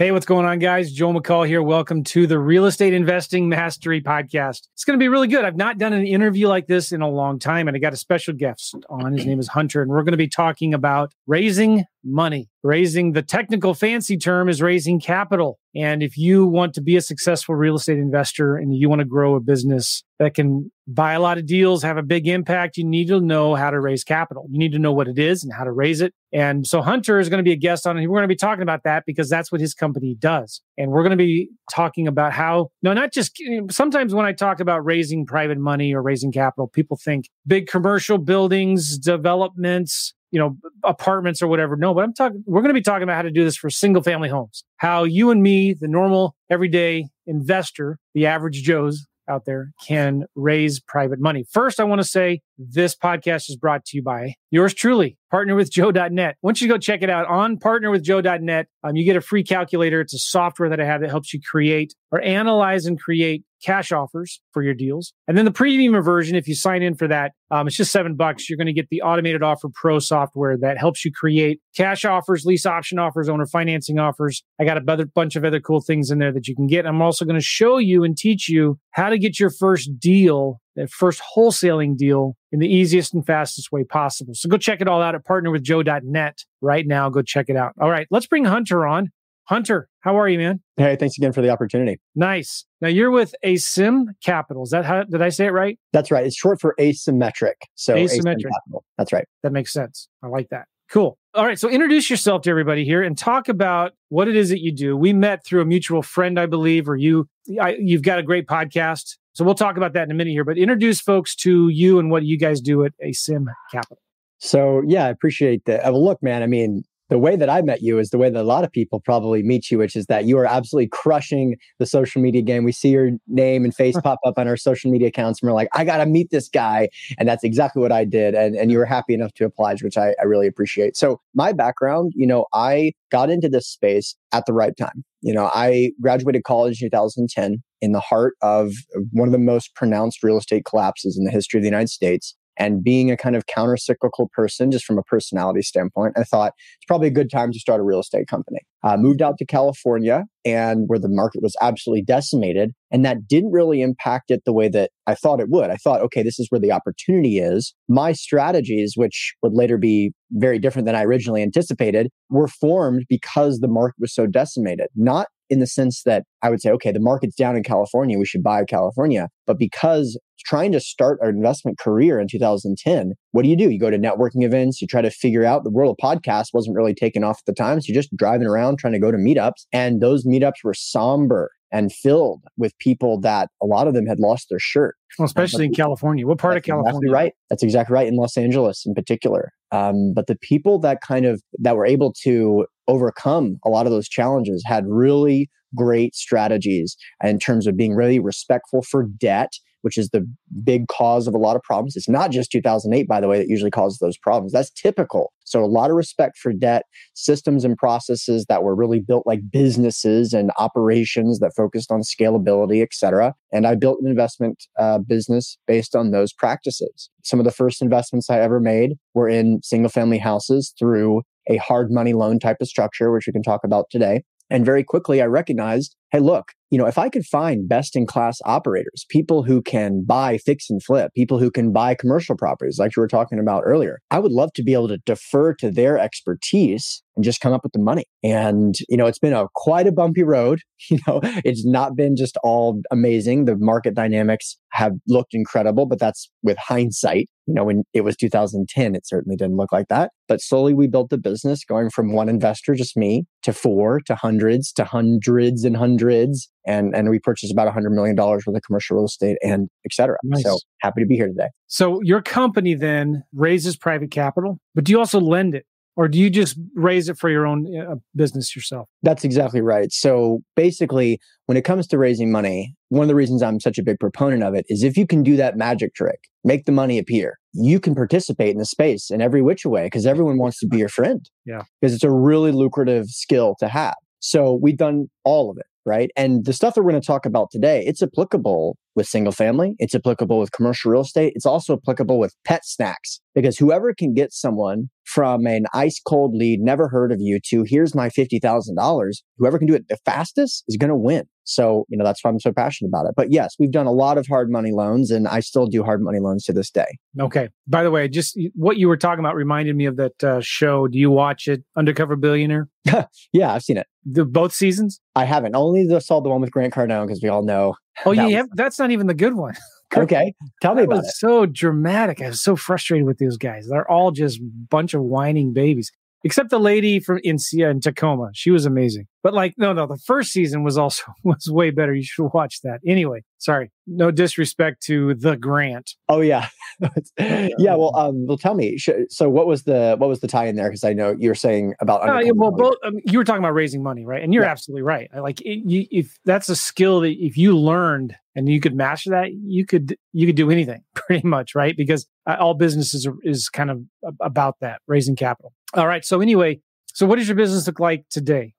Hey, what's going on, guys? Joe McCall here. Welcome to the Real Estate Investing Mastery Podcast. It's going to be really good. I've not done an interview like this in a long time, and I got a special guest on. His name is Hunter, and we're going to be talking about raising money. Raising the technical fancy term is raising capital. And if you want to be a successful real estate investor and you want to grow a business that can buy a lot of deals, have a big impact, you need to know how to raise capital. You need to know what it is and how to raise it. And so Hunter is going to be a guest on it. We're going to be talking about that because that's what his company does. And we're going to be talking about how, no, not just sometimes when I talk about raising private money or raising capital, people think big commercial buildings, developments, you know, apartments or whatever. No, but I'm talking, we're going to be talking about how to do this for single family homes. How you and me, the normal everyday investor, the average Joe's out there can raise private money. First, I want to say this podcast is brought to you by yours truly, partnerwithjoe.net. Once you go check it out on partnerwithjoe.net, um, you get a free calculator. It's a software that I have that helps you create or analyze and create cash offers for your deals. And then the premium version, if you sign in for that, um, it's just seven bucks. You're going to get the automated offer pro software that helps you create cash offers, lease option offers, owner financing offers. I got a bunch of other cool things in there that you can get. I'm also going to show you and teach you how to get your first deal, that first wholesaling deal in the easiest and fastest way possible. So go check it all out at partnerwithjoe.net right now. Go check it out. All right, let's bring Hunter on. Hunter, how are you, man? Hey, thanks again for the opportunity. Nice. Now you're with Asym Capital. Is that how did I say it right? That's right. It's short for asymmetric. So asymmetric. That's right. That makes sense. I like that. Cool. All right. So introduce yourself to everybody here and talk about what it is that you do. We met through a mutual friend, I believe, or you. I, you've got a great podcast. So we'll talk about that in a minute here. But introduce folks to you and what you guys do at Asym Capital. So yeah, I appreciate that. Well, uh, look, man. I mean, the way that I met you is the way that a lot of people probably meet you, which is that you are absolutely crushing the social media game. We see your name and face pop up on our social media accounts, and we're like, I got to meet this guy. And that's exactly what I did. And, and you were happy enough to oblige, which I, I really appreciate. So, my background, you know, I got into this space at the right time. You know, I graduated college in 2010 in the heart of one of the most pronounced real estate collapses in the history of the United States and being a kind of counter cyclical person, just from a personality standpoint, I thought it's probably a good time to start a real estate company. Uh, moved out to California and where the market was absolutely decimated. And that didn't really impact it the way that I thought it would. I thought, okay, this is where the opportunity is. My strategies, which would later be very different than I originally anticipated, were formed because the market was so decimated, not in the sense that I would say, okay, the market's down in California, we should buy California. But because trying to start an investment career in 2010, what do you do? You go to networking events, you try to figure out the world of podcasts wasn't really taking off at the time. So you're just driving around trying to go to meetups. And those meetups were somber and filled with people that a lot of them had lost their shirt. Well, especially in California. What part of California? Exactly right. That's exactly right. In Los Angeles in particular. Um, but the people that kind of that were able to overcome a lot of those challenges had really great strategies in terms of being really respectful for debt which is the big cause of a lot of problems. It's not just 2008, by the way, that usually causes those problems. That's typical. So, a lot of respect for debt, systems and processes that were really built like businesses and operations that focused on scalability, et cetera. And I built an investment uh, business based on those practices. Some of the first investments I ever made were in single family houses through a hard money loan type of structure, which we can talk about today. And very quickly, I recognized hey, look, you know, if I could find best in class operators, people who can buy, fix, and flip, people who can buy commercial properties, like you were talking about earlier, I would love to be able to defer to their expertise and just come up with the money. And, you know, it's been a quite a bumpy road. You know, it's not been just all amazing. The market dynamics have looked incredible, but that's with hindsight. You know, when it was 2010, it certainly didn't look like that. But slowly we built the business going from one investor, just me, to four, to hundreds, to hundreds and hundreds and and we purchased about $100 million worth of commercial real estate and et cetera. Nice. So happy to be here today. So your company then raises private capital, but do you also lend it? or do you just raise it for your own uh, business yourself? That's exactly right. So basically, when it comes to raising money, one of the reasons I'm such a big proponent of it is if you can do that magic trick, make the money appear, you can participate in the space in every which way because everyone wants to be your friend. Yeah. Because it's a really lucrative skill to have. So we've done all of it right? And the stuff that we're going to talk about today, it's applicable with single family, it's applicable with commercial real estate, it's also applicable with pet snacks because whoever can get someone from an ice cold lead, never heard of you to here's my $50,000, whoever can do it the fastest is going to win. So, you know, that's why I'm so passionate about it. But yes, we've done a lot of hard money loans and I still do hard money loans to this day. Okay. By the way, just what you were talking about reminded me of that uh, show. Do you watch it, Undercover Billionaire? yeah, I've seen it. The both seasons? I haven't. Only the, saw the one with Grant Cardone because we all know. Oh, yeah, was... that's not even the good one. okay, tell me about it. So dramatic. I was so frustrated with these guys. They're all just bunch of whining babies except the lady from Insia in Tacoma. She was amazing. But like, no, no, the first season was also was way better. You should watch that. Anyway, sorry, no disrespect to the Grant. Oh yeah, yeah. Well, um, well, tell me. So, what was the what was the tie in there? Because I know you were saying about. Uh, yeah, well, both, um, you were talking about raising money, right? And you're yeah. absolutely right. Like, it, you, if that's a skill that if you learned and you could master that, you could you could do anything pretty much, right? Because uh, all businesses are, is kind of about that raising capital. All right. So anyway, so what does your business look like today?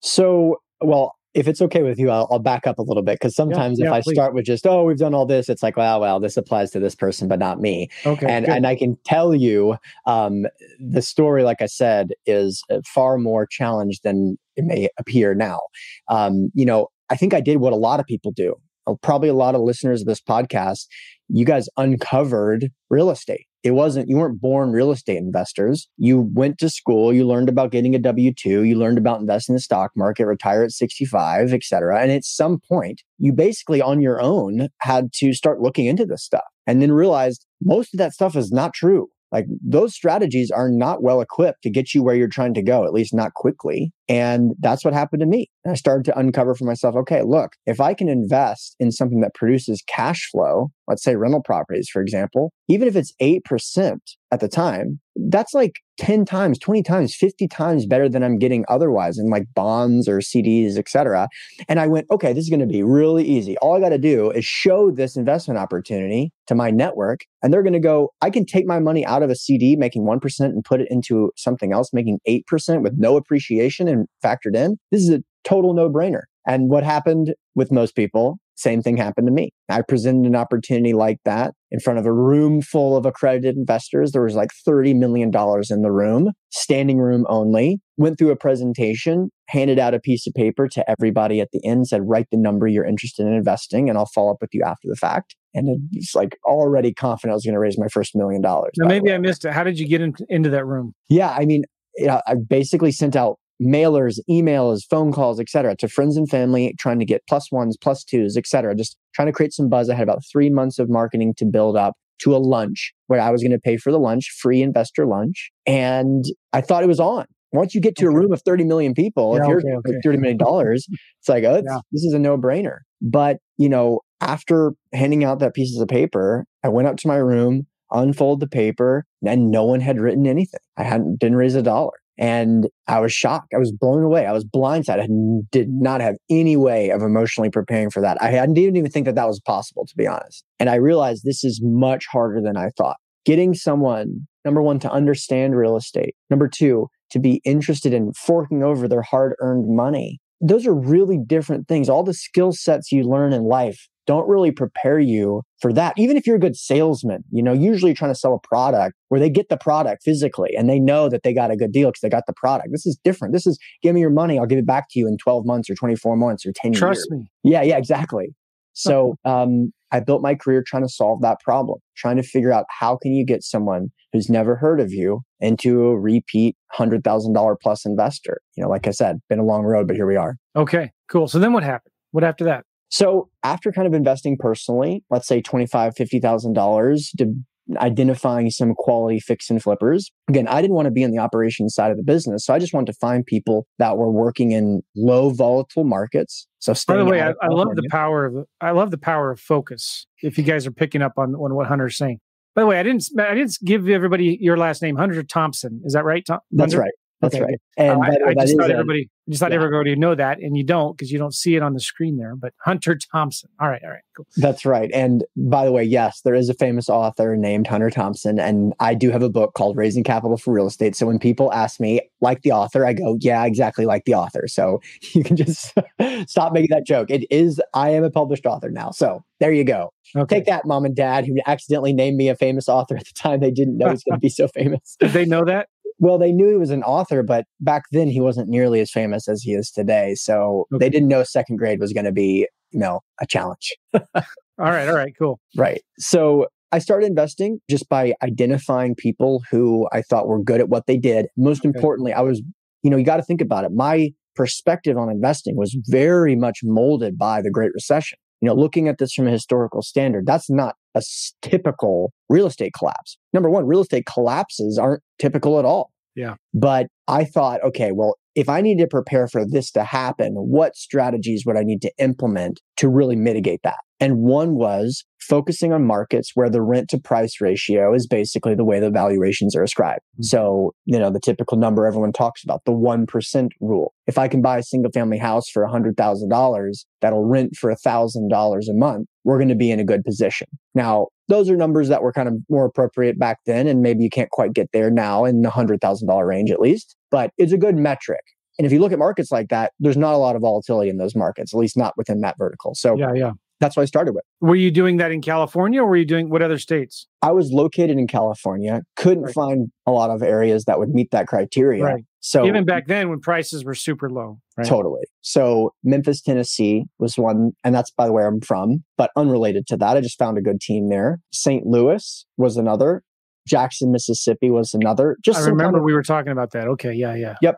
So, well, if it's okay with you, I'll, I'll back up a little bit because sometimes yeah, if yeah, I please. start with just, oh, we've done all this, it's like, well, well, this applies to this person, but not me. Okay. And good. and I can tell you, um, the story, like I said, is uh, far more challenged than it may appear now. Um, you know, I think I did what a lot of people do. Uh, probably a lot of listeners of this podcast. You guys uncovered real estate it wasn't you weren't born real estate investors. You went to school you learned about getting a w2 you learned about investing in the stock market retire at 65 etc and at some point you basically on your own had to start looking into this stuff and then realized most of that stuff is not true. Like those strategies are not well equipped to get you where you're trying to go, at least not quickly. And that's what happened to me. I started to uncover for myself okay, look, if I can invest in something that produces cash flow, let's say rental properties, for example, even if it's 8% at the time, that's like 10 times, 20 times, 50 times better than I'm getting otherwise in like bonds or CDs, etc. And I went, okay, this is going to be really easy. All I got to do is show this investment opportunity to my network and they're going to go, I can take my money out of a CD making 1% and put it into something else making 8% with no appreciation and factored in. This is a total no brainer. And what happened with most people same thing happened to me. I presented an opportunity like that in front of a room full of accredited investors. There was like $30 million in the room, standing room only. Went through a presentation, handed out a piece of paper to everybody at the end, said, write the number you're interested in investing, and I'll follow up with you after the fact. And it's like already confident I was going to raise my first million dollars. Now, maybe I missed it. How did you get in, into that room? Yeah. I mean, I basically sent out mailers, emails, phone calls, etc., to friends and family, trying to get plus ones, plus twos, etc. Just trying to create some buzz. I had about three months of marketing to build up to a lunch where I was going to pay for the lunch, free investor lunch, and I thought it was on. Once you get to okay. a room of 30 million people, yeah, if you're okay, okay. $30 million, it's like, oh, yeah. this is a no brainer. But, you know, after handing out that pieces of paper, I went up to my room, unfold the paper, and no one had written anything. I hadn't didn't raise a dollar. And I was shocked. I was blown away. I was blindsided. I did not have any way of emotionally preparing for that. I didn't even think that that was possible, to be honest. And I realized this is much harder than I thought. Getting someone, number one, to understand real estate. Number two, to be interested in forking over their hard earned money. Those are really different things. All the skill sets you learn in life don't really prepare you for that. Even if you're a good salesman, you know, usually trying to sell a product where they get the product physically and they know that they got a good deal because they got the product. This is different. This is give me your money. I'll give it back to you in 12 months or 24 months or 10 Trust years. Trust me. Yeah, yeah, exactly. So um, I built my career trying to solve that problem, trying to figure out how can you get someone who's never heard of you into a repeat $100,000 plus investor. You know, like I said, been a long road, but here we are. Okay, cool. So then what happened? What after that? So after kind of investing personally, let's say $25,000, $50,000 to identifying some quality fix and flippers. Again, I didn't want to be in the operations side of the business. So I just wanted to find people that were working in low volatile markets. So by the way, I, I, love the power of I love the power of focus. If you guys are picking up on, on what Hunter's saying, By the way, I didn't I didn't give everybody your last name, Hunter Thompson. Is that right? Tom? That's right. That's Okay. right. And Uh, I, way, I just is thought everybody, I just thought yeah. everybody would know that, and you don't because you don't see it on the screen there. But Hunter Thompson. All right, all right, cool. That's right. And by the way, yes, there is a famous author named Hunter Thompson. And I do have a book called Raising Capital for Real Estate. So when people ask me, like the author, I go, yeah, exactly like the author. So you can just stop making that joke. It is, I am a published author now. So there you go. Okay. Take that, mom and dad, who accidentally named me a famous author at the time. They didn't know he was going to be so famous. Did they know that? Well, they knew he was an author, but back then he wasn't nearly as famous as he is today. So Okay. they didn't know second grade was going to be, you know, a challenge. All right, all right, cool. Right. So I started investing just by identifying people who I thought were good at what they did. Most Okay. importantly, I was, you know, you got to think about it. My perspective on investing was very much molded by the Great Recession. You know, looking at this from a historical standard, that's not a typical real estate collapse. Number one, real estate collapses aren't typical at all. Yeah. But I thought, okay, well, if I need to prepare for this to happen, what strategies would I need to implement to really mitigate that? And one was focusing on markets where the rent to price ratio is basically the way the valuations are ascribed. Mhm. So, you know, the typical number everyone talks about, the 1% rule. If I can buy a single family house for $100,000 that'll rent for $1,000 a month, we're going to be in a good position. Now, those are numbers that were kind of more appropriate back then, and maybe you can't quite get there now in the $100,000 range at least, but it's a good metric. And if you look at markets like that, there's not a lot of volatility in those markets, at least not within that vertical. So Yeah, yeah. That's what I started with. Were you doing that in California, or were you doing what other states? I was located in California, couldn't Right. find a lot of areas that would meet that criteria. Right. So Even back then, when prices were super low. Right? Totally. So Memphis, Tennessee was one, and that's by the way I'm from, but unrelated to that, I just found a good team there. St. Louis was another. Jackson, Mississippi was another. Just I some kind remember of- we were talking about that. Okay, yeah, yeah.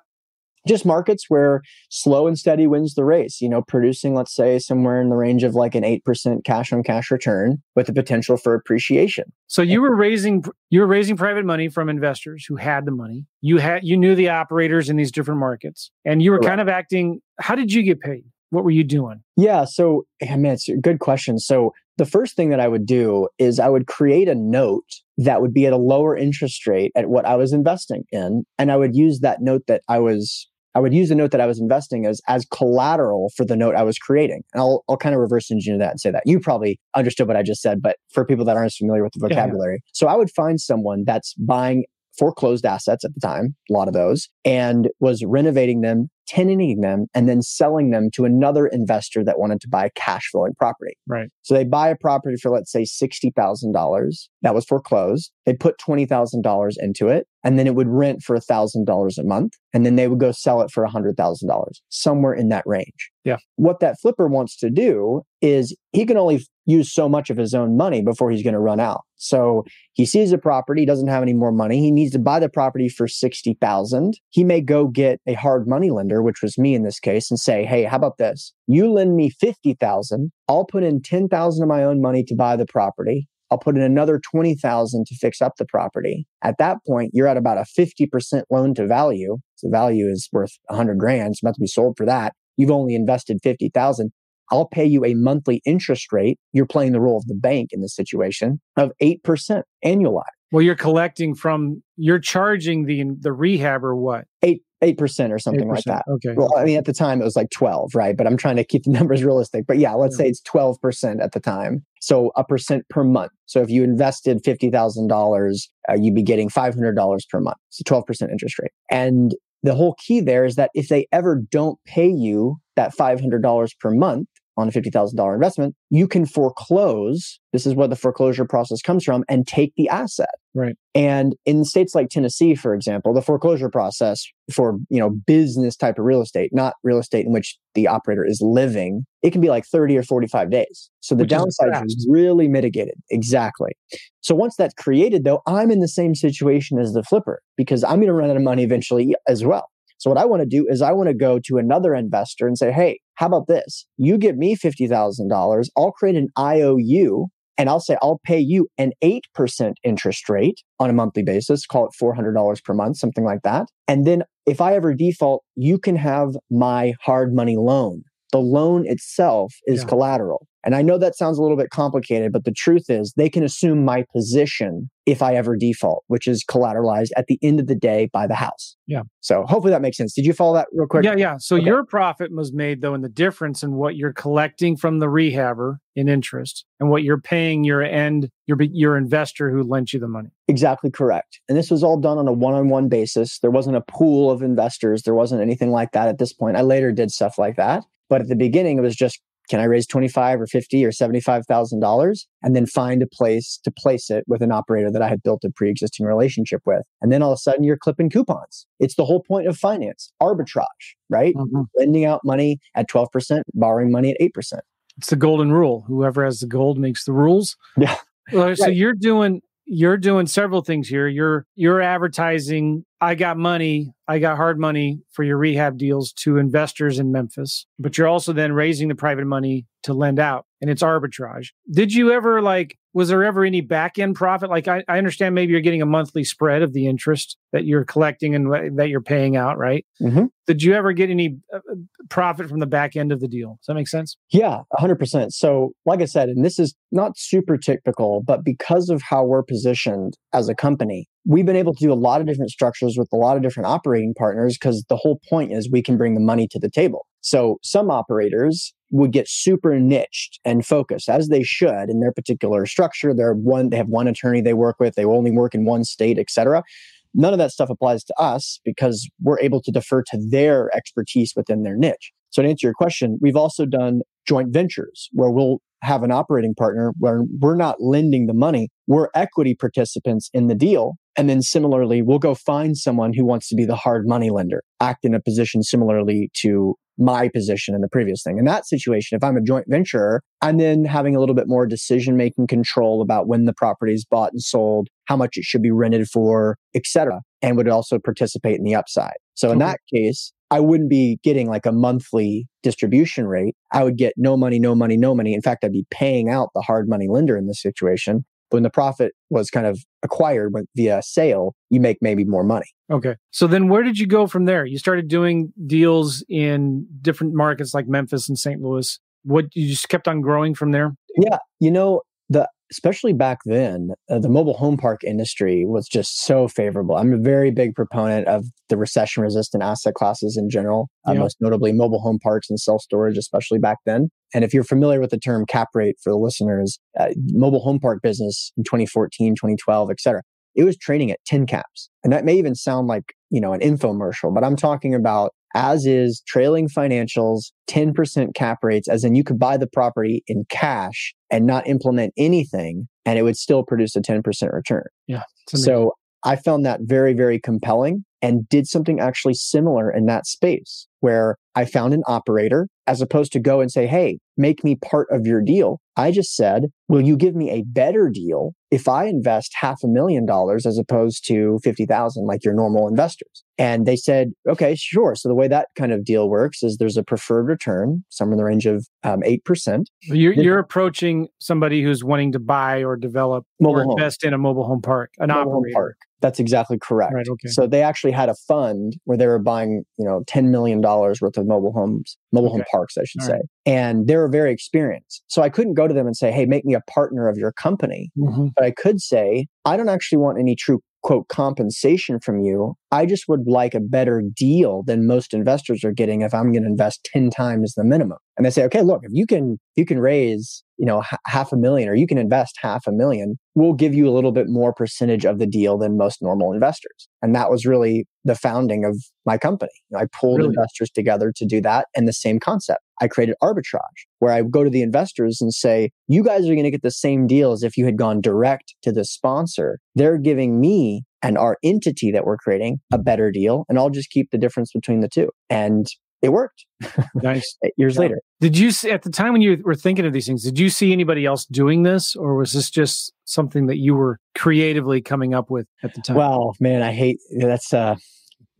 Just markets where slow and steady wins the race, you know, producing, let's say, somewhere in the range of like an 8% cash on cash return with the potential for appreciation. So you were raising you were raising private money from investors who had the money. You had you knew the operators in these different markets, and you were Correct. kind of acting. How did you get paid? What were you doing? Yeah. So, eh, I mean, it's a good question. So, the first thing that I would do is I would create a note that would be at a lower interest rate at what I was investing in. And I would use that note that I was, I would use the note that I was investing as, as collateral for the note I was creating. And I'll, I'll kind of reverse engineer that and say that. You probably understood what I just said, but for people that aren't as familiar with the Yeah, yeah. vocabulary. So, I would find someone that's buying foreclosed assets at the time, a lot of those, and was renovating them, tenanting them, and then selling them to another investor that wanted to buy a cash flowing property. Right. So they buy a property for, let's say, $60,000 that was foreclosed. They put $20,000 into it, and then it would rent for $1,000 a month. And then they would go sell it for $100,000, somewhere in that range. Yeah. What that flipper wants to do is he can only use so much of his own money before he's going to run out. So he sees a property, doesn't have any more money. He needs to buy the property for 60,000. He may go get a hard money lender, which was me in this case, and say, "Hey, how about this? You lend me 50,000. I'll put in 10,000 of my own money to buy the property. I'll put in another 20,000 to fix up the property. At that point, you're at about a 50% loan to value. So the value is worth 100 grand. It's about to be sold for that. You've only invested 50,000. I'll pay you a monthly interest rate. You're playing the role of the bank in this situation of 8% annualized. Well, you're collecting from you're charging the the rehab or what? 8 8% or something like 8%. that. Okay. Well, I mean, at the time it was like 12, right? But I'm trying to keep the numbers realistic. But yeah, let's Yeah. say it's 12% at the time. So a percent per month. So if you invested $50,000, uh, you'd be getting $500 per month. So 12% interest rate. And the whole key there is that if they ever don't pay you that $500 per month on a $50,000 investment, you can foreclose. This is where the foreclosure process comes from and take the asset. Right. And in states like Tennessee, for example, the foreclosure process for, you know, business type of real estate, not real estate in which the operator is living, it can be like 30 or 45 days. So the Which downside is really mitigated. Exactly. So once that's created, though, I'm in the same situation as the flipper because I'm going to run out of money eventually as well. So what I want to do is I want to go to another investor and say, hey, how about this? You give me $50,000. I'll create an IOU and I'll say, I'll pay you an 8% interest rate on a monthly basis, call it $400 per month, something like that. And then if I ever default, you can have my hard money loan. The loan itself is Yeah. collateral. And I know that sounds a little bit complicated, but the truth is they can assume my position if I ever default, which is collateralized at the end of the day by the house. Yeah. So hopefully that makes sense. Did you follow that real quick? Yeah, yeah. So Okay. your profit was made though in the difference in what you're collecting from the rehabber in interest and what you're paying your end your your investor who lent you the money. Exactly correct. And this was all done on a one on one basis. There wasn't a pool of investors. There wasn't anything like that at this point. I later did stuff like that. But at the beginning, it was just can I raise 25 or 50 or $75,000 and then find a place to place it with an operator that I had built a pre existing relationship with? And then all of a sudden you're clipping coupons. It's the whole point of finance arbitrage, right? Mm-hmm. Lending out money at 12%, borrowing money at 8%. It's the golden rule. Whoever has the gold makes the rules. Yeah. So Right. you're doing you're doing several things here. You're you're advertising. I got money. I got hard money for your rehab deals to investors in Memphis, but you're also then raising the private money to lend out, and it's arbitrage. Did you ever like? Was there ever any back end profit? Like I, I understand maybe you're getting a monthly spread of the interest that you're collecting and that you're paying out, right? Mhm. Did you ever get any uh, profit from the back end of the deal? Does that make sense? Yeah, 100%. So, like I said, and this is not super typical, but because of how we're positioned as a company, we've been able to do a lot of different structures with a lot of different operating partners because the whole point is we can bring the money to the table. So, some operators would get super niched and focused as they should in their particular structure. They're one, they have one attorney they work with, they only work in one state, et cetera. None of that stuff applies to us because we're able to defer to their expertise within their niche. So to answer your question, we've also done joint ventures where we'll have an operating partner where we're not lending the money, we're equity participants in the deal. And then similarly, we'll go find someone who wants to be the hard money lender, act in a position similarly to my position in the previous thing. In that situation, if I'm a joint venturer, I'm then having a little bit more decision making control about when the property is bought and sold, how much it should be rented for, etc., and would also participate in the upside. So in Okay. that case, I wouldn't be getting like a monthly distribution rate. I would get no money, no money, no money. In fact, I'd be paying out the hard money lender in this situation. But when the profit was kind of acquired with- via sale, you make maybe more money. Okay. So then where did you go from there? You started doing deals in different markets like Memphis and St. Louis. What you just kept on growing from there? Yeah, you know, the especially back then, uh, the mobile home park industry was just so favorable. I'm a very big proponent of the recession resistant asset classes in general, uh, most notably mobile home parks and self storage, especially back then. And if you're familiar with the term cap rate for the listeners, uh, mobile home park business in 2014, 2012, et cetera, it was trading at 10 caps. And that may even sound like, you know, an infomercial, but I'm talking about as is trailing financials, 10% cap rates, as in you could buy the property in cash and not implement anything and it would still produce a 10% return. Yeah. So I found that very, very compelling and did something actually similar in that space where I found an operator as opposed to go and say, Hey, make me part of your deal. I just said, Will you give me a better deal if I invest half a million dollars as opposed to 50,000 like your normal investors? And they said, Okay, sure. So the way that kind of deal works is there's a preferred return, somewhere in the range of um, 8%. you're, you're approaching somebody who's wanting to buy or develop Mobile or home. invest in a mobile home park, an Mobile operator. park. That's exactly correct. Right. Okay. So they actually had a fund where they were buying, you know, $10 million worth of mobile homes, mobile home Okay. Parks, I should All say. right. And they were very experienced. So I couldn't go to them and say, hey, make me a partner of your company. Mhm. But I could say, I don't actually want any true quote compensation from you. I just would like a better deal than most investors are getting if I'm going to invest 10 times the minimum. And they say, okay, look, if you can, you can raise, you know, h- half a million or you can invest half a million, we'll give you a little bit more percentage of the deal than most normal investors. And that was really the founding of my company. I pulled Really? investors together to do that and the same concept. I created arbitrage where I would go to the investors and say, you guys are going to get the same deal as if you had gone direct to the sponsor. They're giving me and our entity that we're creating a better deal. And I'll just keep the difference between the two. And it worked Nice. years Yeah. later. Did you see at the time when you were thinking of these things? Did you see anybody else doing this, or was this just something that you were creatively coming up with at the time? Well, man, I hate that's uh,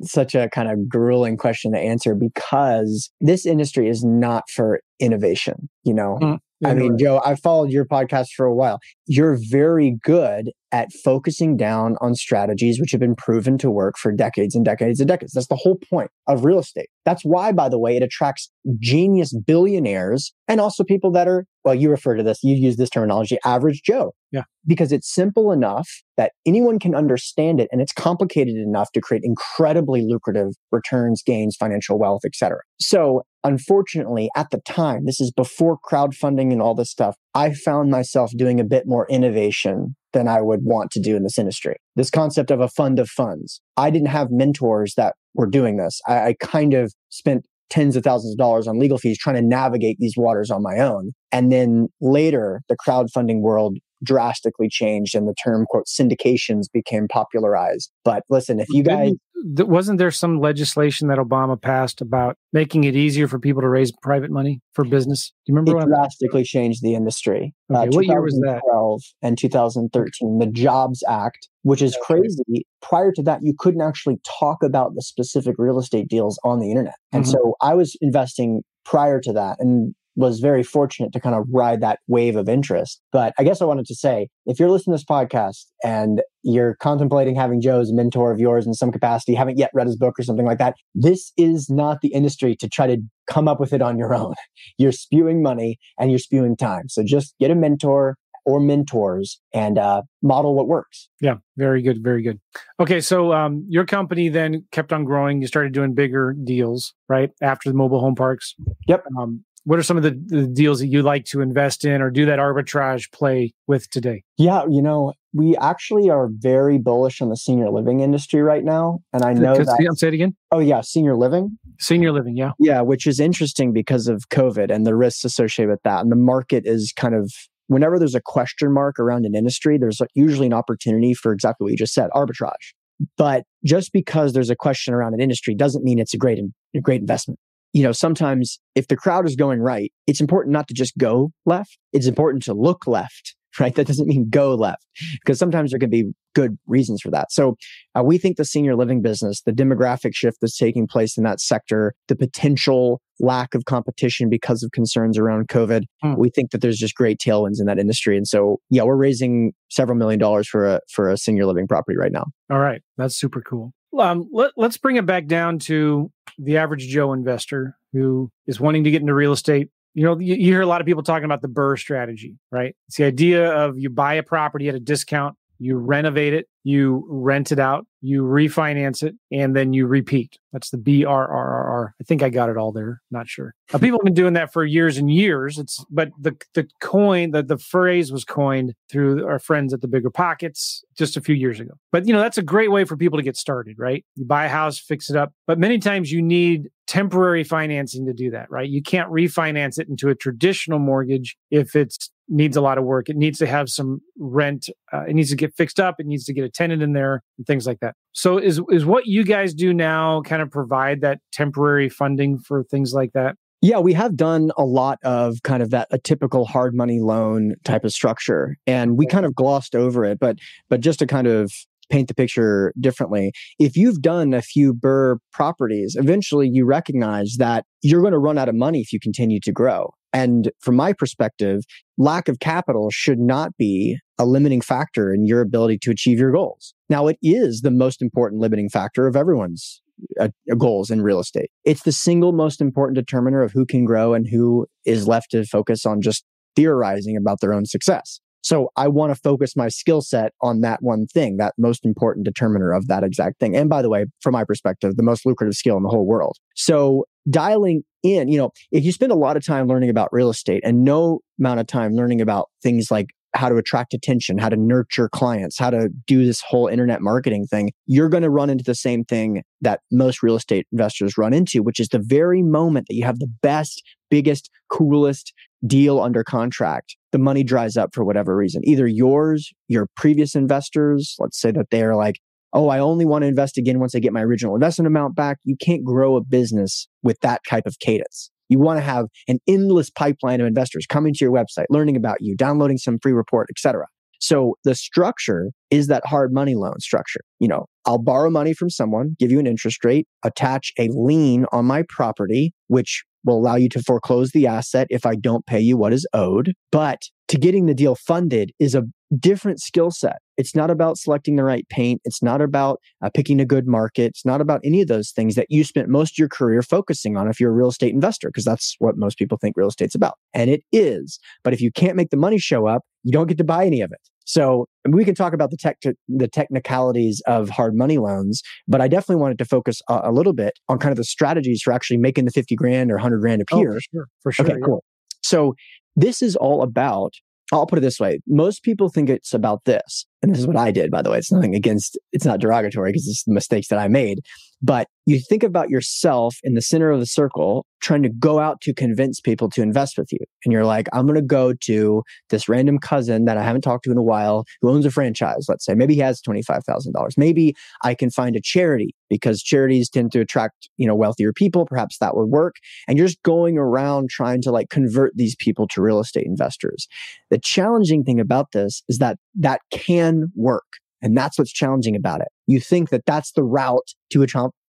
such a kind of grueling question to answer because this industry is not for innovation. You know, Mm, I mean, Right. Joe, I've followed your podcast for a while. You're very good at focusing down on strategies which have been proven to work for decades and decades and decades. That's the whole point of real estate. That's why, by the way, it attracts genius billionaires and also people that are well, you refer to this, you use this terminology, average Joe. Yeah. Because it's simple enough that anyone can understand it and it's complicated enough to create incredibly lucrative returns, gains, financial wealth, etc. So unfortunately, at the time, this is before crowdfunding and all this stuff, I found myself doing a bit more innovation than I would want to do in this industry. This concept of a fund of funds. I didn't have mentors that were doing this. I, I kind of spent tens of thousands of dollars on legal fees trying to navigate these waters on my own. And then later, the crowdfunding world drastically changed and the term quote syndications became popularized. But listen, if you guys wasn't there some legislation that Obama passed about making it easier for people to raise private money for business? Do you remember? It drastically changed the industry. Okay, uh, what year was that? 2012 and 2013, the Jobs Act, which is crazy. Prior to that, you couldn't actually talk about the specific real estate deals on the internet. And mm-hmm. so I was investing prior to that. And was very fortunate to kind of ride that wave of interest. But I guess I wanted to say if you're listening to this podcast and you're contemplating having Joe as a mentor of yours in some capacity, haven't yet read his book or something like that, this is not the industry to try to come up with it on your own. You're spewing money and you're spewing time. So just get a mentor, or mentors and uh, model what works. Yeah, very good, very good. Okay, so um, your company then kept on growing. You started doing bigger deals, right? After the mobile home parks. Yep. Um, what are some of the, the, deals that you like to invest in or do that arbitrage play with today? Yeah, you know, we actually are very bullish on the senior living industry right now. And I know that. I'm it again. Oh, yeah, senior living. Senior living, yeah. Yeah, which is interesting because of COVID and the risks associated with that. And the market is kind of, whenever there's a question mark around an industry, there's usually an opportunity for exactly what you just said arbitrage. But just because there's a question around an industry doesn't mean it's a great, a great investment you know, sometimes if the crowd is going right, it's important not to just go left. It's important to look left, right? That doesn't mean go left because sometimes there can be good reasons for that. So uh, we think the senior living business, the demographic shift that's taking place in that sector, the potential lack of competition because of concerns around COVID, hmm. we think that there's just great tailwinds in that industry. And so, yeah, we're raising several million dollars for a for a senior living property right now. All right, that's super cool. Um, let, let's bring it back down to the average Joe investor who is wanting to get into real estate. You know, you, you hear a lot of people talking about the BRRRR strategy, right? It's the idea of you buy a property at a discount, you renovate it, you rent it out, you refinance it, and then you repeat. That's the BRRRR. I think I got it all there. Not sure. People have been doing that for years and years. It's but the the coin, the, the phrase was coined through our friends at the Bigger Pockets just a few years ago. But you know, that's a great way for people to get started, right? You buy a house, fix it up. But many times you need temporary financing to do that, right? You can't refinance it into a traditional mortgage if it's needs a lot of work. It needs to have some rent. Uh, it needs to get fixed up. It needs to get a tenant in there and things like that. So is is what you guys do now kind of provide that temporary funding for things like that? Yeah, we have done a lot of kind of that a typical hard money loan type of structure and we kind of glossed over it but but just to kind of paint the picture differently. If you've done a few BRRRR properties, eventually you recognize that you're going to run out of money if you continue to grow. And from my perspective, lack of capital should not be a limiting factor in your ability to achieve your goals. Now, it is the most important limiting factor of everyone's uh, goals in real estate. It's the single most important determiner of who can grow and who is left to focus on just theorizing about their own success. So I want to focus my skill set on that one thing, that most important determiner of that exact thing. And by the way, from my perspective, the most lucrative skill in the whole world. So dialing in, you know, if you spend a lot of time learning about real estate and no amount of time learning about things like how to attract attention, how to nurture clients, how to do this whole internet marketing thing, you're going to run into the same thing that most real estate investors run into, which is the very moment that you have the best, biggest, coolest deal under contract, the money dries up for whatever reason. Either yours, your previous investors, let's say that they're like, oh, I only want to invest again once I get my original investment amount back. You can't grow a business with that type of cadence. You want to have an endless pipeline of investors coming to your website, learning about you, downloading some free report, etc. So the structure is that hard money loan structure. You know, I'll borrow money from someone, give you an interest rate, attach a lien on my property, which will allow you to foreclose the asset if I don't pay you what is owed. But to getting the deal funded is a different skill set. It's not about selecting the right paint. It's not about uh, picking a good market. It's not about any of those things that you spent most of your career focusing on if you're a real estate investor, because that's what most people think real estate's about. And it is. But if you can't make the money show up, you don't get to buy any of it. So we can talk about the tech, the technicalities of hard money loans, but I definitely wanted to focus a, a, little bit on kind of the strategies for actually making the 50 grand or 100 grand appear. Oh, for sure. For sure. Okay, yeah. cool. So this is all about I'll put it this way. Most people think it's about this. And this is what I did, by the way. It's nothing against, it's not derogatory because it's the mistakes that I made. But you think about yourself in the center of the circle, trying to go out to convince people to invest with you. And you're like, I'm going to go to this random cousin that I haven't talked to in a while who owns a franchise, let's say. Maybe he has $25,000. Maybe I can find a charity because charities tend to attract, you know, wealthier people. Perhaps that would work. And you're just going around trying to like convert these people to real estate investors. The challenging thing about this is that that can work. And that's what's challenging about it. You think that that's the route to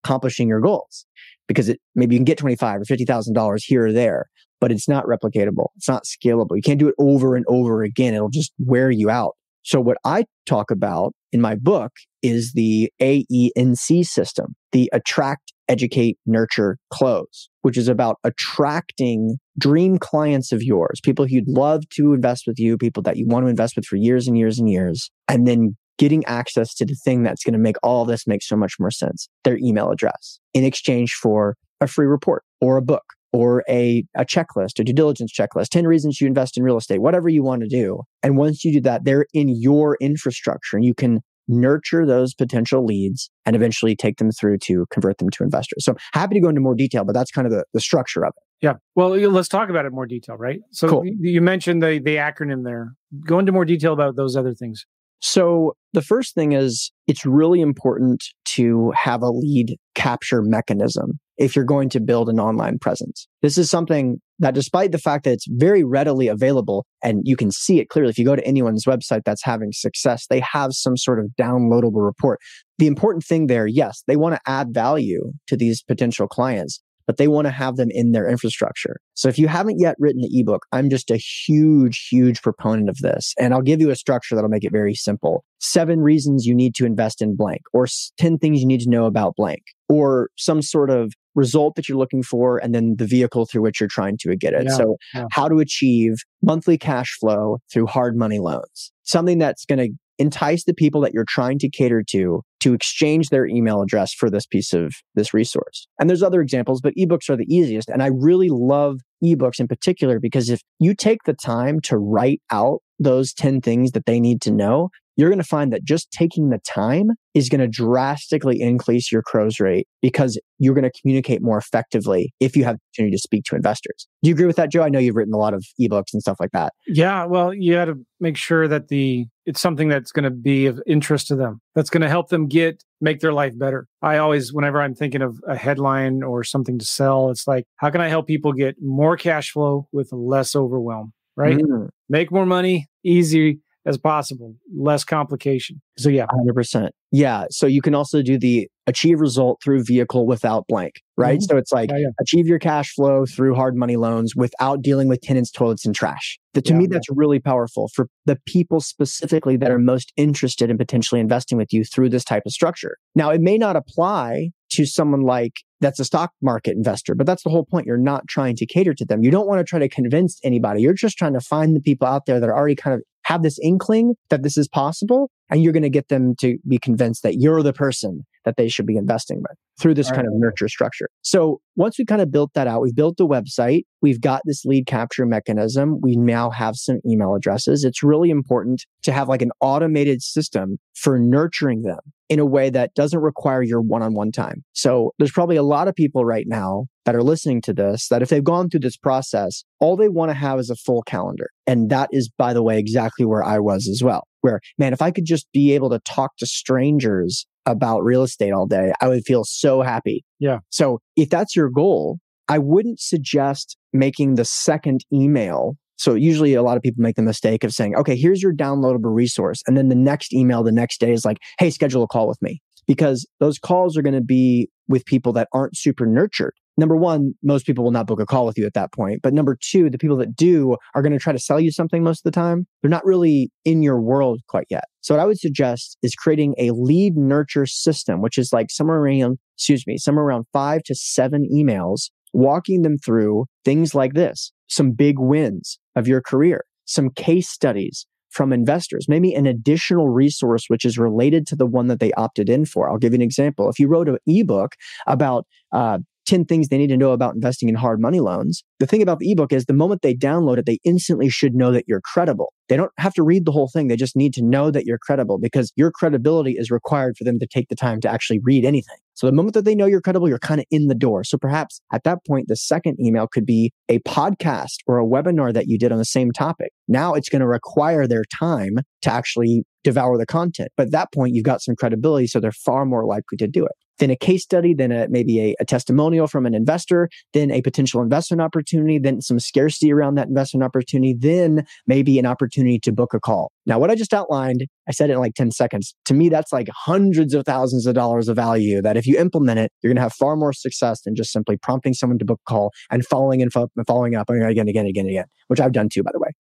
accomplishing your goals because it maybe you can get 25 or $50,000 here or there, but it's not replicatable. It's not scalable. You can't do it over and over again. It'll just wear you out. So what I talk about in my book is the AENC system, the attract, educate, nurture, close, which is about attracting dream clients of yours, people you'd love to invest with you, people that you want to invest with for years and years and years, and then getting access to the thing that's going to make all this make so much more sense their email address in exchange for a free report or a book or a, a checklist, a due diligence checklist, 10 reasons you invest in real estate, whatever you want to do. And once you do that, they're in your infrastructure and you can nurture those potential leads and eventually take them through to convert them to investors. So happy to go into more detail, but that's kind of the, the structure of it. Yeah. Well, let's talk about it in more detail, right? So cool. you mentioned the the acronym there. Go into more detail about those other things. So the first thing is it's really important to have a lead capture mechanism if you're going to build an online presence. This is something that despite the fact that it's very readily available and you can see it clearly, if you go to anyone's website that's having success, they have some sort of downloadable report. The important thing there, yes, they want to add value to these potential clients, but they want to have them in their infrastructure. So if you haven't yet written the ebook, I'm just a huge, huge proponent of this. And I'll give you a structure that'll make it very simple. Seven reasons you need to invest in blank, or 10 things you need to know about blank, or some sort of result that you're looking for and then the vehicle through which you're trying to get it. Yeah, so yeah. how to achieve monthly cash flow through hard money loans. Something that's going to entice the people that you're trying to cater to to exchange their email address for this piece of this resource. And there's other examples, but ebooks are the easiest. And I really love ebooks in particular because if you take the time to write out those 10 things that they need to know, you're going to find that just taking the time is going to drastically increase your close rate because you're going to communicate more effectively if you have the opportunity to speak to investors. Do you agree with that, Joe? I know you've written a lot of ebooks and stuff like that. Yeah, well, you got to make sure that the it's something that's going to be of interest to them. That's going to help them get make their life better. I always whenever I'm thinking of a headline or something to sell, it's like how can I help people get more cash flow with less overwhelm, right? Mm. Make more money, easy as possible, less complication. So yeah, 100%. Yeah, so you can also do the achieve result through vehicle without blank, right? Mm-hmm. So it's like yeah, yeah. achieve your cash flow through hard money loans without dealing with tenants, toilets and trash. The, to yeah, me that's really powerful for the people specifically that are most interested in potentially investing with you through this type of structure. Now, it may not apply to someone like that's a stock market investor. But that's the whole point. You're not trying to cater to them. You don't want to try to convince anybody. You're just trying to find the people out there that are already kind of have this inkling that this is possible. And you're going to get them to be convinced that you're the person that they should be investing with through this kind of nurture structure. So once we kind of built that out, we've built the website, we've got this lead capture mechanism. We now have some email addresses. It's really important to have like an automated system for nurturing them in a way that doesn't require your one-on-one time. So there's probably a lot of people right now that are listening to this that if they've gone through this process, all they want to have is a full calendar. And that is, by the way, exactly where I was as well. Where, man, if I could just be able to talk to strangers about real estate all day, I would feel so happy. Yeah. So if that's your goal, I wouldn't suggest making the second email. So usually a lot of people make the mistake of saying, okay, here's your downloadable resource. And then the next email the next day is like, hey, schedule a call with me because those calls are going to be with people that aren't super nurtured. Number one, most people will not book a call with you at that point. But number two, the people that do are going to try to sell you something most of the time. They're not really in your world quite yet. So what I would suggest is creating a lead nurture system, which is like somewhere around, excuse me, somewhere around five to seven emails, walking them through things like this, some big wins of your career, some case studies from investors, maybe an additional resource which is related to the one that they opted in for. I'll give you an example. If you wrote an ebook about uh, 10 things they need to know about investing in hard money loans. The thing about the ebook is the moment they download it, they instantly should know that you're credible. They don't have to read the whole thing. They just need to know that you're credible because your credibility is required for them to take the time to actually read anything. So the moment that they know you're credible, you're kind of in the door. So perhaps at that point, the second email could be a podcast or a webinar that you did on the same topic. Now it's going to require their time to actually devour the content. But at that point, you've got some credibility. So they're far more likely to do it then a case study, then a, maybe a, a, testimonial from an investor, then a potential investment opportunity, then some scarcity around that investment opportunity, then maybe an opportunity to book a call. Now, what I just outlined, I said it in like 10 seconds. To me, that's like hundreds of thousands of dollars of value that if you implement it, you're going to have far more success than just simply prompting someone to book a call and following and following up again, again, again, again, which I've done too, by the way.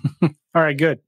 All right, good.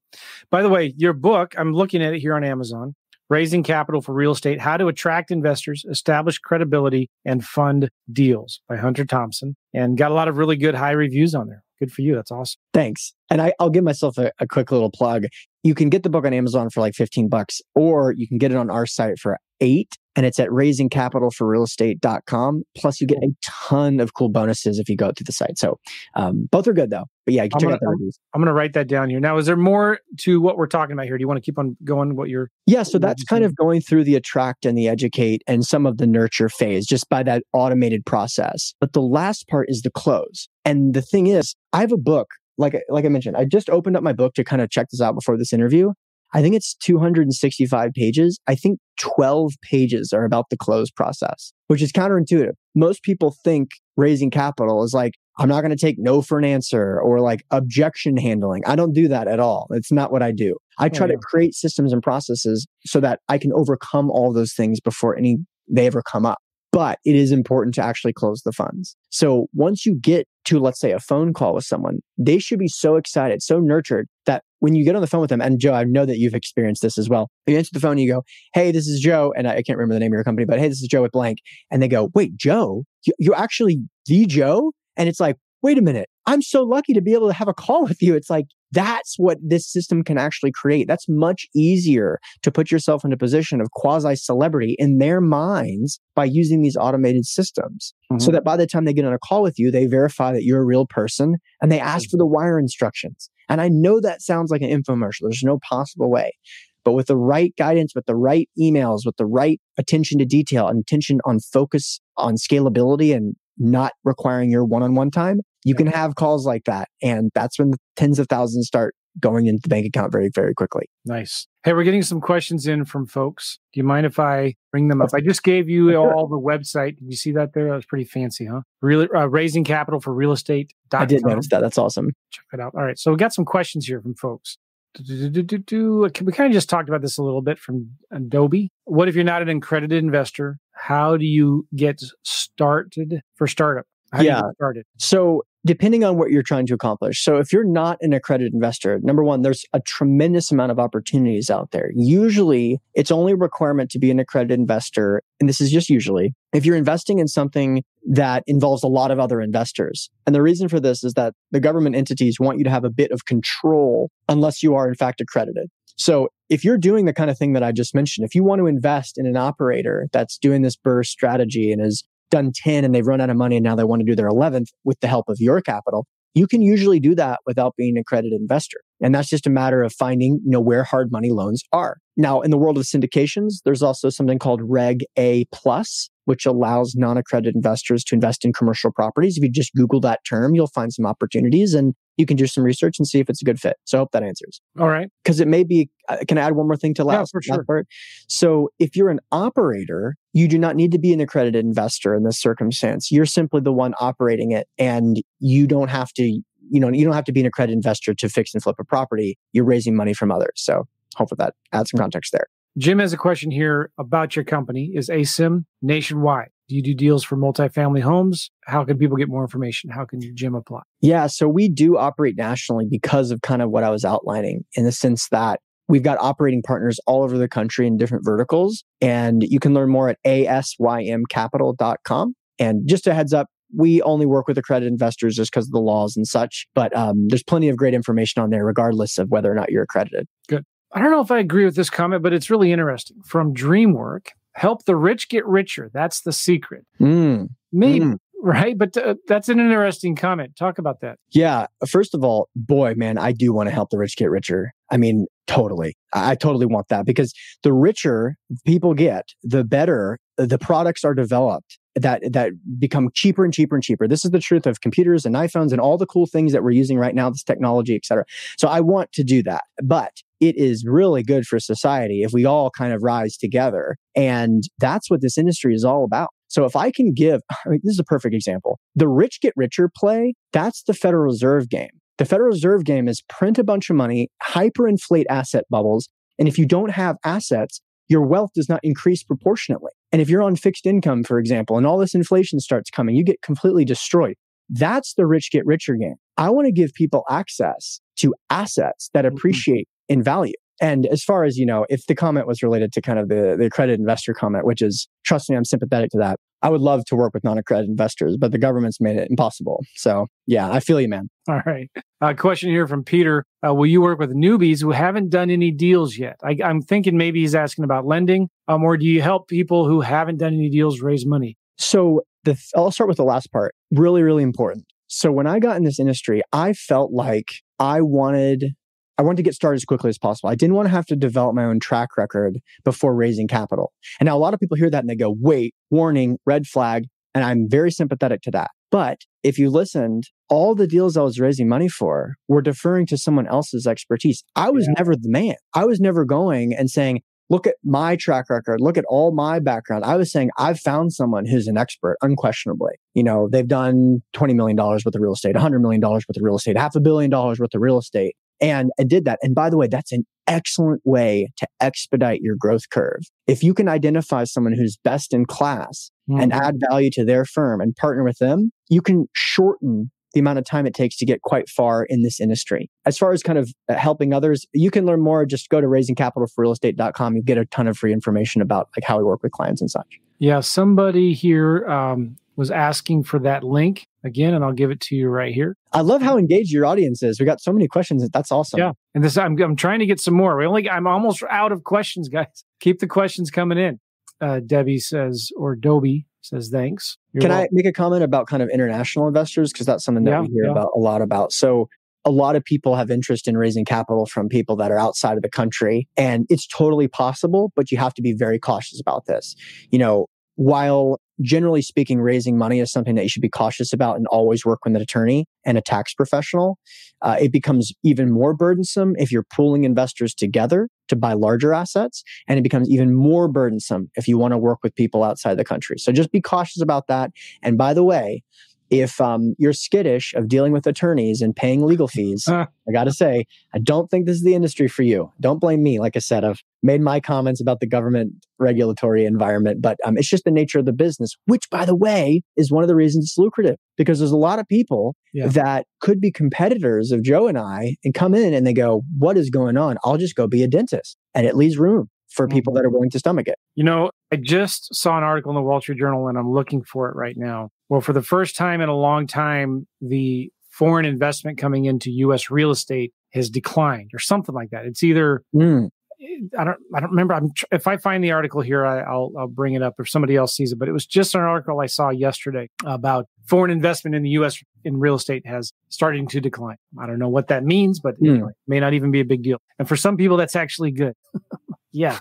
By the way, your book, I'm looking at it here on Amazon. Raising Capital for Real Estate How to Attract Investors, Establish Credibility, and Fund Deals by Hunter Thompson. And got a lot of really good high reviews on there. Good for you. That's awesome. Thanks. And I, will give myself a, a quick little plug. You can get the book on Amazon for like 15 bucks, or you can get it on our site for eight and it's at raisingcapitalforrealestate.com. Plus, you get a ton of cool bonuses if you go through the site. So um, both are good though. But yeah, you can I'm check gonna, out the reviews. I'm going to write that down here. Now, is there more to what we're talking about here? Do you want to keep on going? What you're yeah. So that's kind of going through the attract and the educate and some of the nurture phase just by that automated process. But the last part is the close. And the thing is, I have a book like like I mentioned, I just opened up my book to kind of check this out before this interview. I think it's 265 pages. I think 12 pages are about the close process, which is counterintuitive. Most people think raising capital is like, I'm not going to take no for an answer or like objection handling. I don't do that at all. It's not what I do. I try oh, yeah. to create systems and processes so that I can overcome all those things before any they ever come up but it is important to actually close the funds. So once you get to, let's say, a phone call with someone, they should be so excited, so nurtured that when you get on the phone with them, and Joe, I know that you've experienced this as well. You answer the phone and you go, Hey, this is Joe. And I can't remember the name of your company, but hey, this is Joe with blank. And they go, Wait, Joe, you're actually the Joe? And it's like, wait a minute, I'm so lucky to be able to have a call with you. It's like, that's what this system can actually create. That's much easier to put yourself in a position of quasi celebrity in their minds by using these automated systems. Mm-hmm. So that by the time they get on a call with you, they verify that you're a real person and they ask for the wire instructions. And I know that sounds like an infomercial. There's no possible way. But with the right guidance, with the right emails, with the right attention to detail and attention on focus on scalability and not requiring your one on one time, you can have calls like that. And that's when the tens of thousands start going into the bank account very, very quickly. Nice. Hey, we're getting some questions in from folks. Do you mind if I bring them up? I just gave you all the website. Did you see that there? That was pretty fancy, huh? Real, uh, raising capital for real estate. I did notice that. That's awesome. Check it out. All right. So we got some questions here from folks. Do, do, do, we kind of just talked about this a little bit from Adobe. What if you're not an accredited investor? How do you get started for startup? How yeah. started? So depending on what you're trying to accomplish. So if you're not an accredited investor, number one, there's a tremendous amount of opportunities out there. Usually it's only a requirement to be an accredited investor. And this is just usually if you're investing in something that involves a lot of other investors. And the reason for this is that the government entities want you to have a bit of control unless you are in fact accredited. So if you're doing the kind of thing that I just mentioned, if you want to invest in an operator that's doing this BRRRR strategy and is done 10 and they've run out of money and now they want to do their 11th with the help of your capital, you can usually do that without being an accredited investor. And that's just a matter of finding, you know, where hard money loans are. Now, in the world of syndications, there's also something called Reg A plus, which allows non-accredited investors to invest in commercial properties. If you just Google that term, you'll find some opportunities and you can do some research and see if it's a good fit. So I hope that answers. All right. Because it may be, uh, can I add one more thing to last, yeah, for sure. part? So if you're an operator, you do not need to be an accredited investor in this circumstance. You're simply the one operating it and you don't have to, you know, you don't have to be an accredited investor to fix and flip a property. You're raising money from others. So hopefully that adds some context there. Jim has a question here about your company. Is Asym nationwide? Do you do deals for multifamily homes? How can people get more information? How can Jim apply? Yeah, so we do operate nationally because of kind of what I was outlining in the sense that we've got operating partners all over the country in different verticals. And you can learn more at asymcapital.com. And just a heads up, we only work with accredited investors just because of the laws and such. But um, there's plenty of great information on there, regardless of whether or not you're accredited. Good. I don't know if I agree with this comment, but it's really interesting. From DreamWork, help the rich get richer. That's the secret. Mm. Maybe. Mm. Right. But uh, that's an interesting comment. Talk about that. Yeah. First of all, boy, man, I do want to help the rich get richer. I mean, totally. I totally want that because the richer people get, the better the products are developed that that become cheaper and cheaper and cheaper. This is the truth of computers and iPhones and all the cool things that we're using right now, this technology, et cetera. So I want to do that. But it is really good for society if we all kind of rise together. And that's what this industry is all about. So if I can give, I mean, this is a perfect example. The rich get richer play, that's the Federal Reserve game. The Federal Reserve game is print a bunch of money, hyperinflate asset bubbles. And if you don't have assets, your wealth does not increase proportionately. And if you're on fixed income, for example, and all this inflation starts coming, you get completely destroyed. That's the rich get richer game. I want to give people access to assets that mm-hmm. appreciate in value. And as far as, you know, if the comment was related to kind of the, the accredited investor comment, which is, trust me, I'm sympathetic to that. I would love to work with non-accredited investors, but the government's made it impossible. So yeah, I feel you, man. All right. A uh, question here from Peter. Uh, will you work with newbies who haven't done any deals yet? I, am thinking maybe he's asking about lending, um, or do you help people who haven't done any deals raise money? So the, I'll start with the last part. Really, really important. So when I got in this industry, I felt like I wanted I wanted to get started as quickly as possible. I didn't want to have to develop my own track record before raising capital. And now a lot of people hear that and they go, wait, warning, red flag. And I'm very sympathetic to that. But if you listened, all the deals I was raising money for were deferring to someone else's expertise. I was yeah. never the man. I was never going and saying, look at my track record, look at all my background. I was saying, I've found someone who's an expert, unquestionably. You know, they've done $20 million worth of real estate, $100 million worth of real estate, half a billion dollars worth of real estate. And I did that. And by the way, that's an excellent way to expedite your growth curve. If you can identify someone who's best in class mm-hmm. and add value to their firm and partner with them, you can shorten the amount of time it takes to get quite far in this industry. As far as kind of uh, helping others, you can learn more. Just go to raisingcapitalforrealestate.com. You get a ton of free information about like how we work with clients and such. Yeah, somebody here um, was asking for that link again, and I'll give it to you right here. I love how engaged your audience is. We got so many questions. That's awesome. Yeah, and this I'm I'm trying to get some more. We only I'm almost out of questions, guys. Keep the questions coming in. Uh, Debbie says, or Dobie says thanks. You're Can welcome. I make a comment about kind of international investors? Because that's something that yeah, we hear yeah. about a lot about. So a lot of people have interest in raising capital from people that are outside of the country. And it's totally possible, but you have to be very cautious about this. You know, while generally speaking, raising money is something that you should be cautious about and always work with an attorney and a tax professional. Uh, it becomes even more burdensome if you're pooling investors together to buy larger assets. And it becomes even more burdensome if you want to work with people outside the country. So just be cautious about that. And by the way, if um, you're skittish of dealing with attorneys and paying legal fees, I got to say, I don't think this is the industry for you. Don't blame me. Like I said, I've made my comments about the government regulatory environment, but um, it's just the nature of the business, which, by the way, is one of the reasons it's lucrative because there's a lot of people yeah. that could be competitors of Joe and I and come in and they go, What is going on? I'll just go be a dentist. And it leaves room for people mm-hmm. that are willing to stomach it. You know, I just saw an article in the Wall Street Journal and I'm looking for it right now. Well, for the first time in a long time, the foreign investment coming into US real estate has declined or something like that. It's either mm. I don't I don't remember. I'm if I find the article here, I, will I'll bring it up if somebody else sees it. But it was just an article I saw yesterday about foreign investment in the U.S. in real estate has starting to decline. I don't know what that means, but mm. anyway, may not even be a big deal. And for some people, that's actually good. yeah,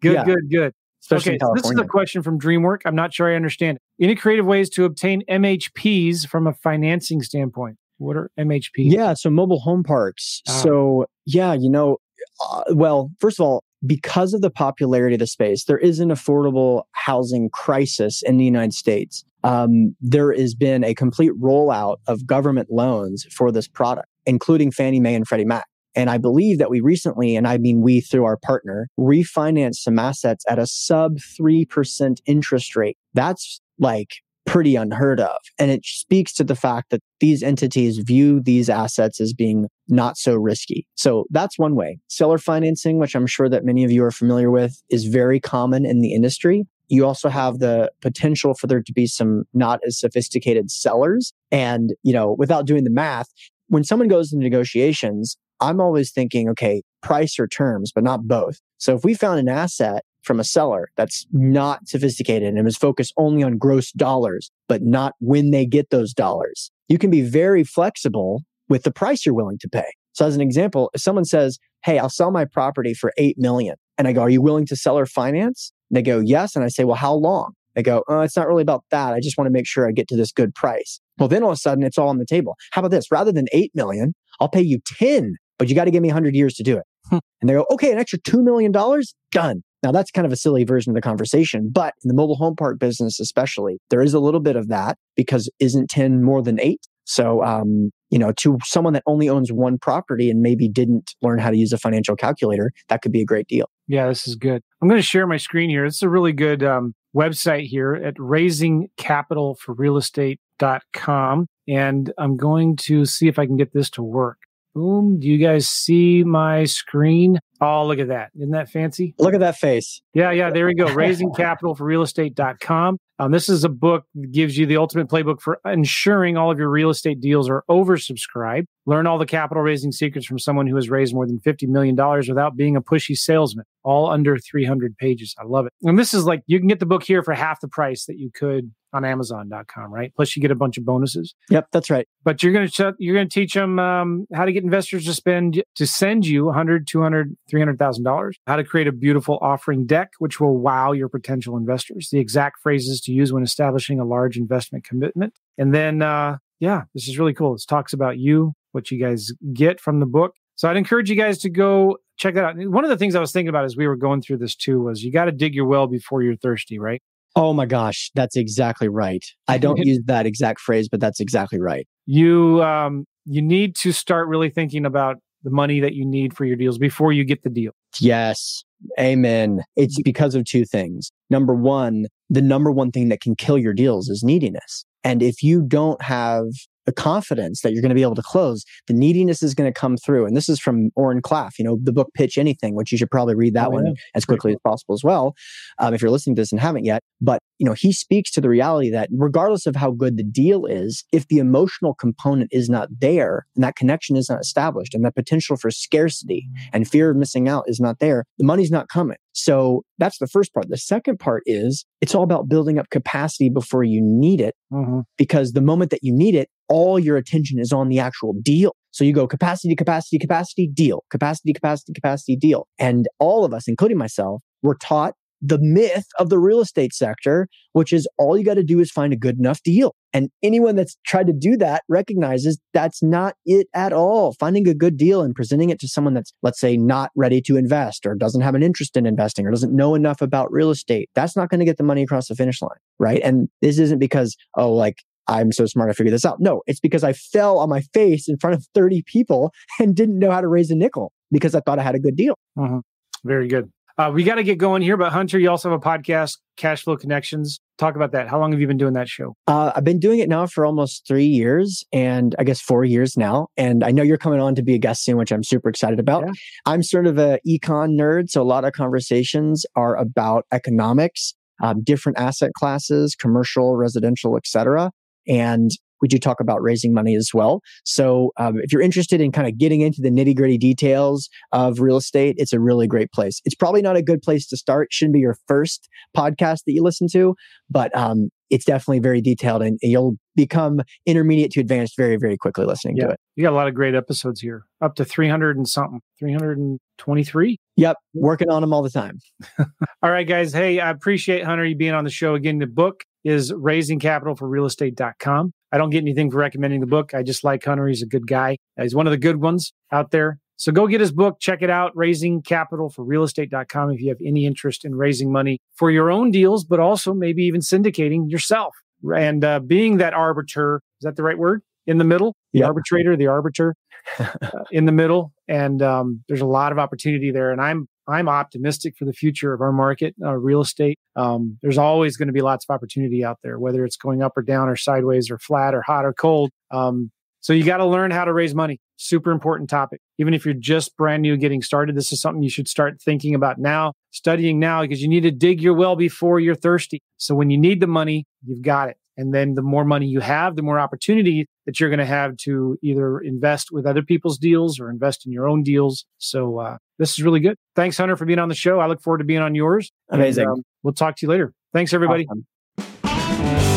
good, yeah. good, good. Especially okay, so this is a question from DreamWork. I'm not sure I understand it. Any creative ways to obtain MHPs from a financing standpoint? What are MHPs? Yeah, so mobile home parks. Ah. So yeah, you know, uh, well, first of all, because of the popularity of the space, there is an affordable housing crisis in the United States. Um, there has been a complete rollout of government loans for this product, including Fannie Mae and Freddie Mac. And I believe that we recently, and I mean we through our partner, refinanced some assets at a sub 3% interest rate. That's like pretty unheard of. And it speaks to the fact that these entities view these assets as being not so risky. So that's one way. Seller financing, which I'm sure that many of you are familiar with, is very common in the industry. You also have the potential for there to be some not as sophisticated sellers. And, you know, without doing the math, when someone goes into negotiations, I'm always thinking, okay, price or terms, but not both. So if we found an asset from a seller that's not sophisticated and is focused only on gross dollars, but not when they get those dollars, you can be very flexible with the price you're willing to pay. So as an example, if someone says, Hey, I'll sell my property for 8 million. And I go, are you willing to seller finance? And They go, yes. And I say, well, how long? They go, oh, it's not really about that. I just want to make sure I get to this good price. Well, then all of a sudden it's all on the table. How about this? Rather than 8 million, I'll pay you 10, but you got to give me 100 years to do it. Hmm. And they go, okay, an extra $2 million, done. Now that's kind of a silly version of the conversation, but in the mobile home park business, especially, there is a little bit of that because isn't 10 more than eight? So, um, you know, to someone that only owns one property and maybe didn't learn how to use a financial calculator, that could be a great deal. Yeah, this is good. I'm going to share my screen here. This is a really good um, website here at raisingcapitalforrealestate.com. And I'm going to see if I can get this to work. Boom. Do you guys see my screen? Oh, look at that. Isn't that fancy? Look at that face. Yeah, yeah. There we go. RaisingCapitalForRealEstate.com. Um, this is a book that gives you the ultimate playbook for ensuring all of your real estate deals are oversubscribed. Learn all the capital raising secrets from someone who has raised more than $50 million without being a pushy salesman, all under 300 pages. I love it. And this is like, you can get the book here for half the price that you could on Amazon.com, right? Plus, you get a bunch of bonuses. Yep, that's right. But you're going to you're going to teach them um, how to get investors to spend to send you 100, 200, 300 thousand dollars. How to create a beautiful offering deck, which will wow your potential investors. The exact phrases to use when establishing a large investment commitment, and then uh, yeah, this is really cool. This talks about you, what you guys get from the book. So I'd encourage you guys to go check that out. One of the things I was thinking about as we were going through this too was you got to dig your well before you're thirsty, right? Oh my gosh, that's exactly right. I don't use that exact phrase, but that's exactly right. You um you need to start really thinking about the money that you need for your deals before you get the deal. Yes. Amen. It's because of two things. Number one, the number one thing that can kill your deals is neediness. And if you don't have the confidence that you're going to be able to close, the neediness is going to come through. And this is from Oren Klaff, you know, the book Pitch Anything, which you should probably read that oh, one yeah. as quickly cool. as possible as well, um, if you're listening to this and haven't yet. But, you know, he speaks to the reality that regardless of how good the deal is, if the emotional component is not there and that connection is not established and that potential for scarcity and fear of missing out is not there, the money's not coming. So that's the first part. The second part is it's all about building up capacity before you need it. Mm-hmm. Because the moment that you need it, all your attention is on the actual deal. So you go capacity, capacity, capacity, deal, capacity, capacity, capacity, deal. And all of us, including myself, were taught the myth of the real estate sector, which is all you got to do is find a good enough deal. And anyone that's tried to do that recognizes that's not it at all. Finding a good deal and presenting it to someone that's, let's say, not ready to invest or doesn't have an interest in investing or doesn't know enough about real estate, that's not going to get the money across the finish line. Right. And this isn't because, oh, like, I'm so smart, I figured this out. No, it's because I fell on my face in front of 30 people and didn't know how to raise a nickel because I thought I had a good deal. Mm-hmm. Very good. Uh, we got to get going here, but Hunter, you also have a podcast, Cash Flow Connections. Talk about that. How long have you been doing that show? Uh, I've been doing it now for almost three years and I guess four years now. And I know you're coming on to be a guest soon, which I'm super excited about. Yeah. I'm sort of an econ nerd. So a lot of conversations are about economics, um, different asset classes, commercial, residential, etc. And we do talk about raising money as well. So um, if you're interested in kind of getting into the nitty gritty details of real estate, it's a really great place. It's probably not a good place to start. Shouldn't be your first podcast that you listen to, but um, it's definitely very detailed and you'll become intermediate to advanced very, very quickly listening yeah. to it. You got a lot of great episodes here, up to 300 and something, 323. Yep. Working on them all the time. all right, guys. Hey, I appreciate Hunter you being on the show again. The book is raisingcapitalforrealestate.com. I don't get anything for recommending the book. I just like Hunter. He's a good guy. He's one of the good ones out there. So go get his book, check it out, raisingcapitalforrealestate.com if you have any interest in raising money for your own deals, but also maybe even syndicating yourself and uh, being that arbiter. Is that the right word? In the middle, the yep. arbitrator, the arbiter uh, in the middle. And um, there's a lot of opportunity there. And I'm I'm optimistic for the future of our market, uh, real estate. Um, there's always going to be lots of opportunity out there, whether it's going up or down or sideways or flat or hot or cold. Um, so you got to learn how to raise money. Super important topic. Even if you're just brand new getting started, this is something you should start thinking about now, studying now, because you need to dig your well before you're thirsty. So when you need the money, you've got it. And then the more money you have, the more opportunity that you're going to have to either invest with other people's deals or invest in your own deals. So uh, this is really good. Thanks, Hunter, for being on the show. I look forward to being on yours. Amazing. And, um, we'll talk to you later. Thanks, everybody. Awesome.